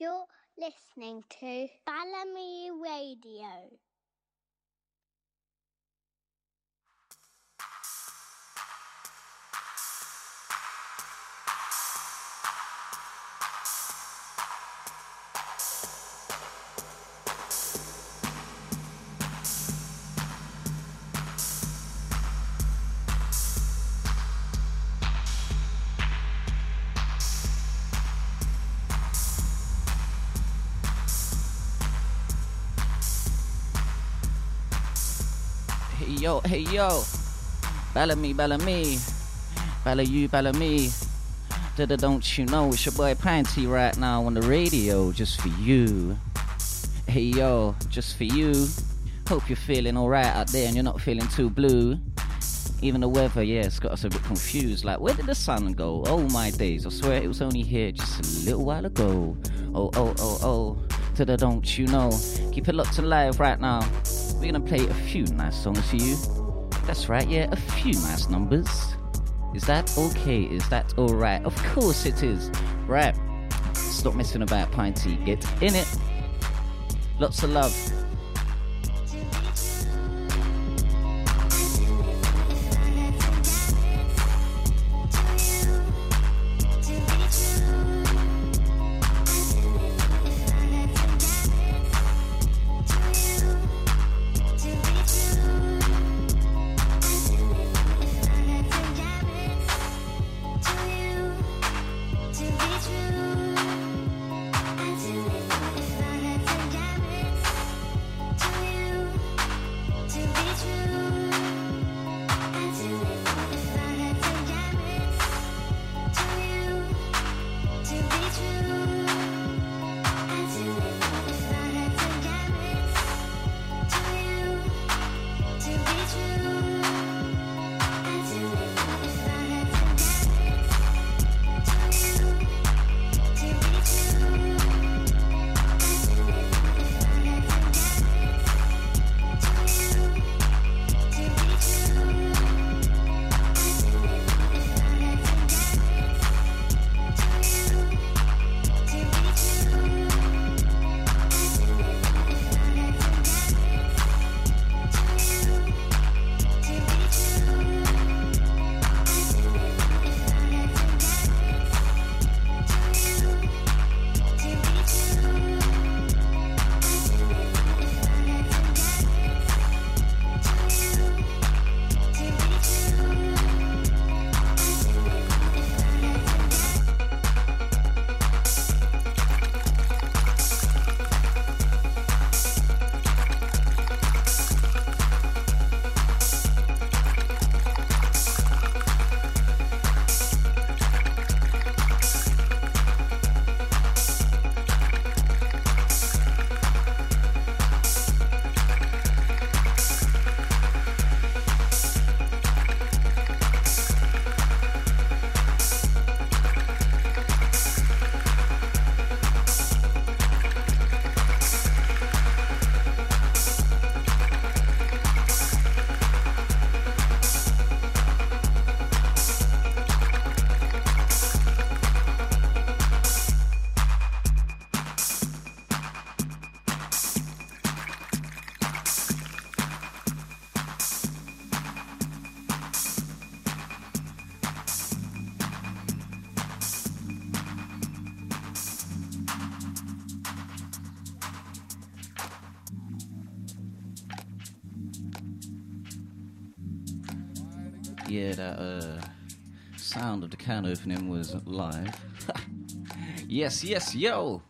You're listening to Balamii Radio. Yo, hey yo. Balamii, Balamii. Bella you, Bella me. Da-da, don't you know it's your boy Pinty right now on the radio just for you. Hey yo, just for you. Hope you're feeling alright out there and you're not feeling too blue. Even the weather, yeah, it's got us a bit confused. Like, where did the sun go? Oh my days, I swear it was only here just a little while ago. Oh, oh, oh, oh. Da-da, don't you know? Keep it locked and live right now. We're gonna play a few nice songs for you. That's right, yeah, a few nice numbers. Is that okay? Is that alright? Of course it is. Right. Stop messing about, Pinty. Get in it. Lots of love. you. Yeah, that uh, sound of the can opening was live. yes, yes, yo!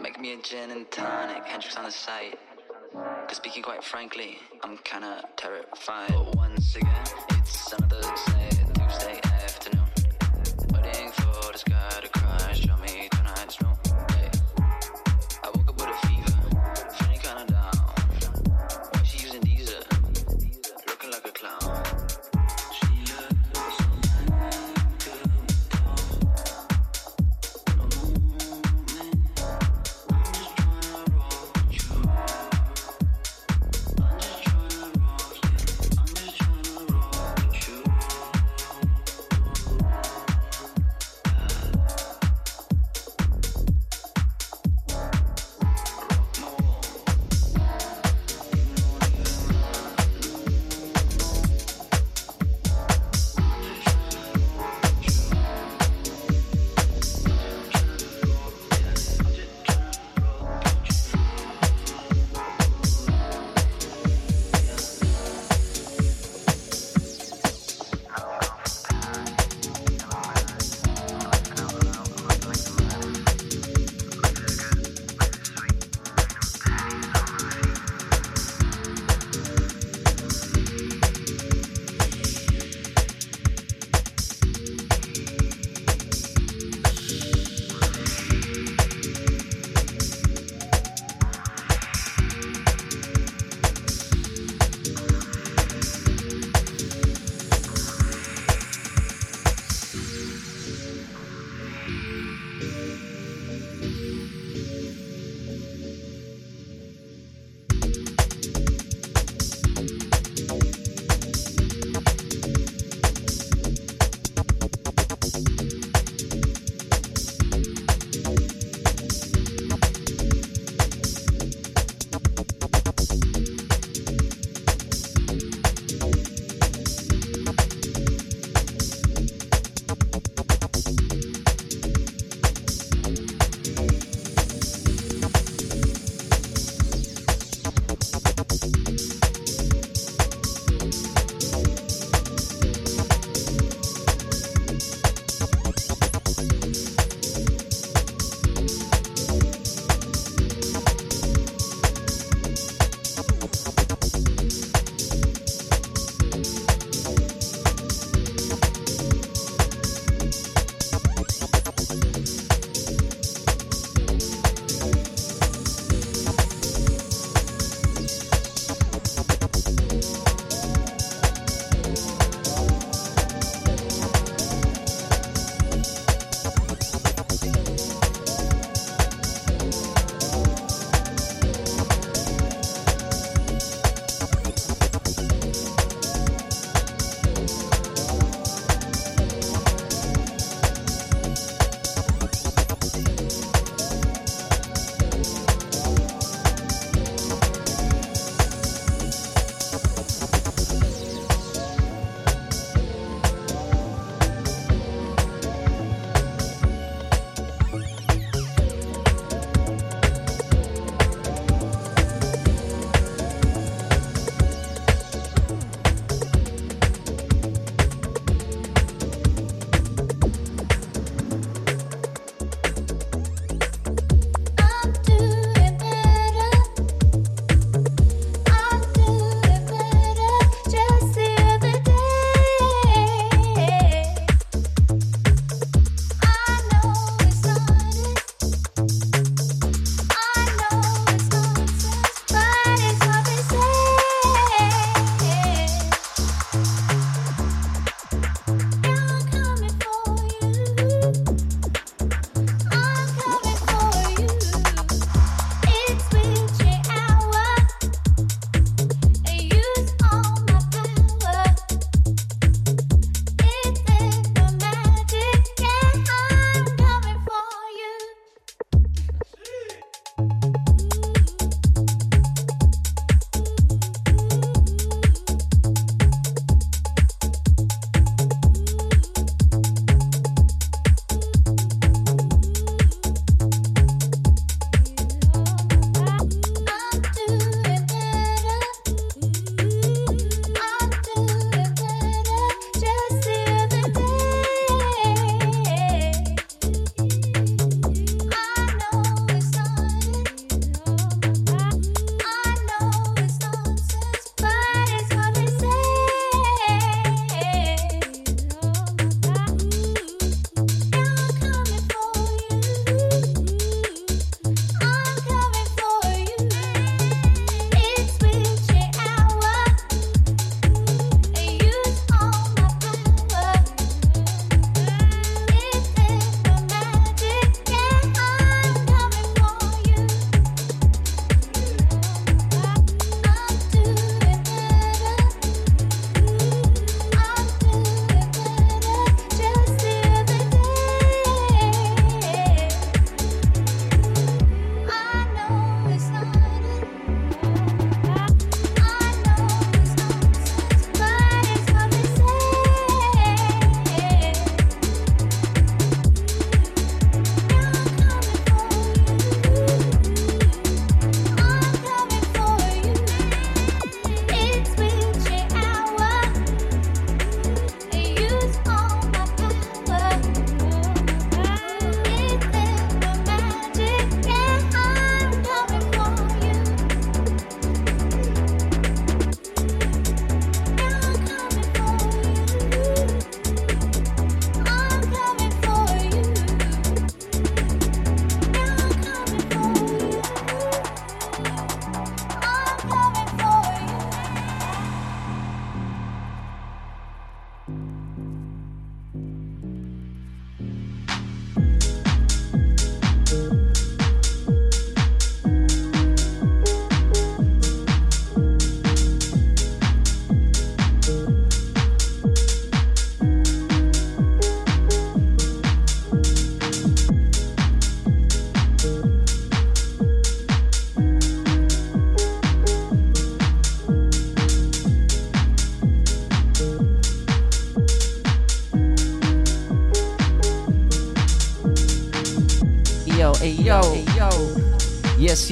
Make me a gin and tonic, Hendrick's on the site. Cause speaking quite frankly, I'm kinda terrified. But once again, it's another side.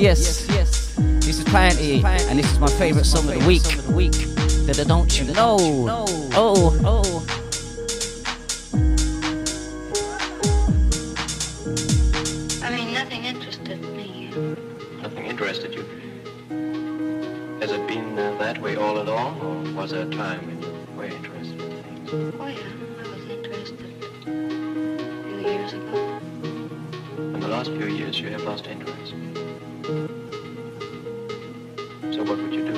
yes. yes, yes. This is Planty, and this is my favorite song of the week. That don't you know? Oh, oh. работать.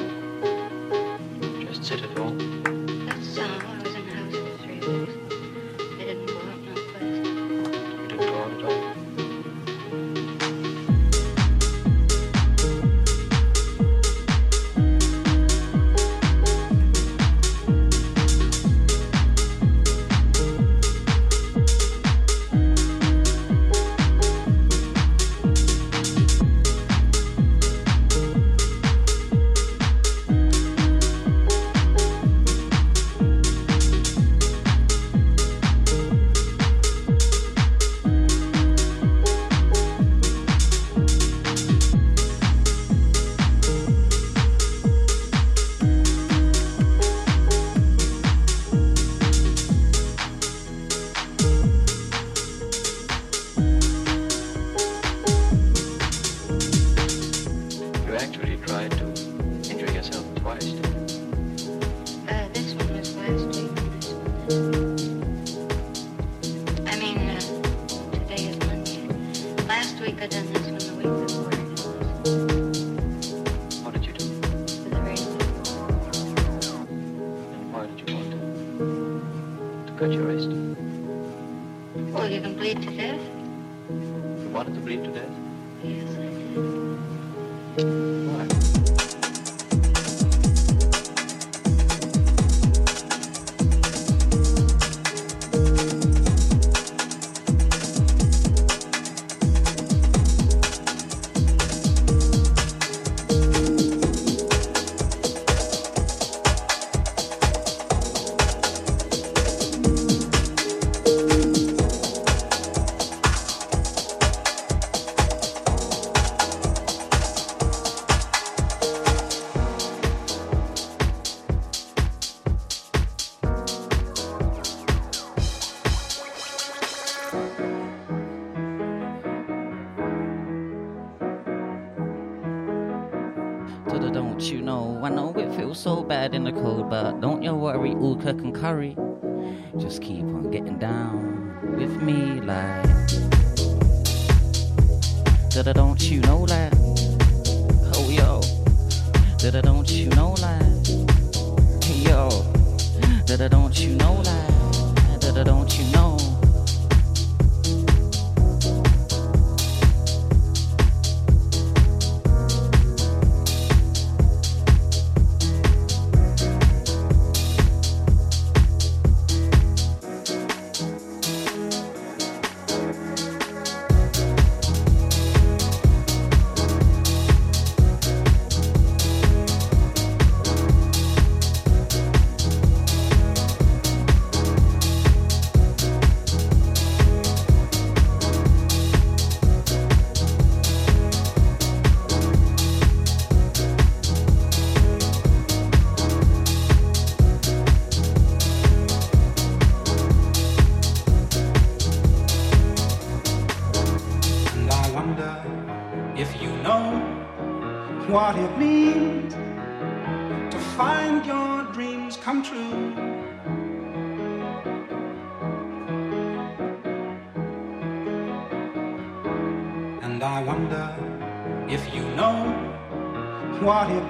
hurry.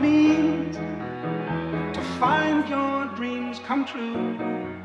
means to find your dreams come true.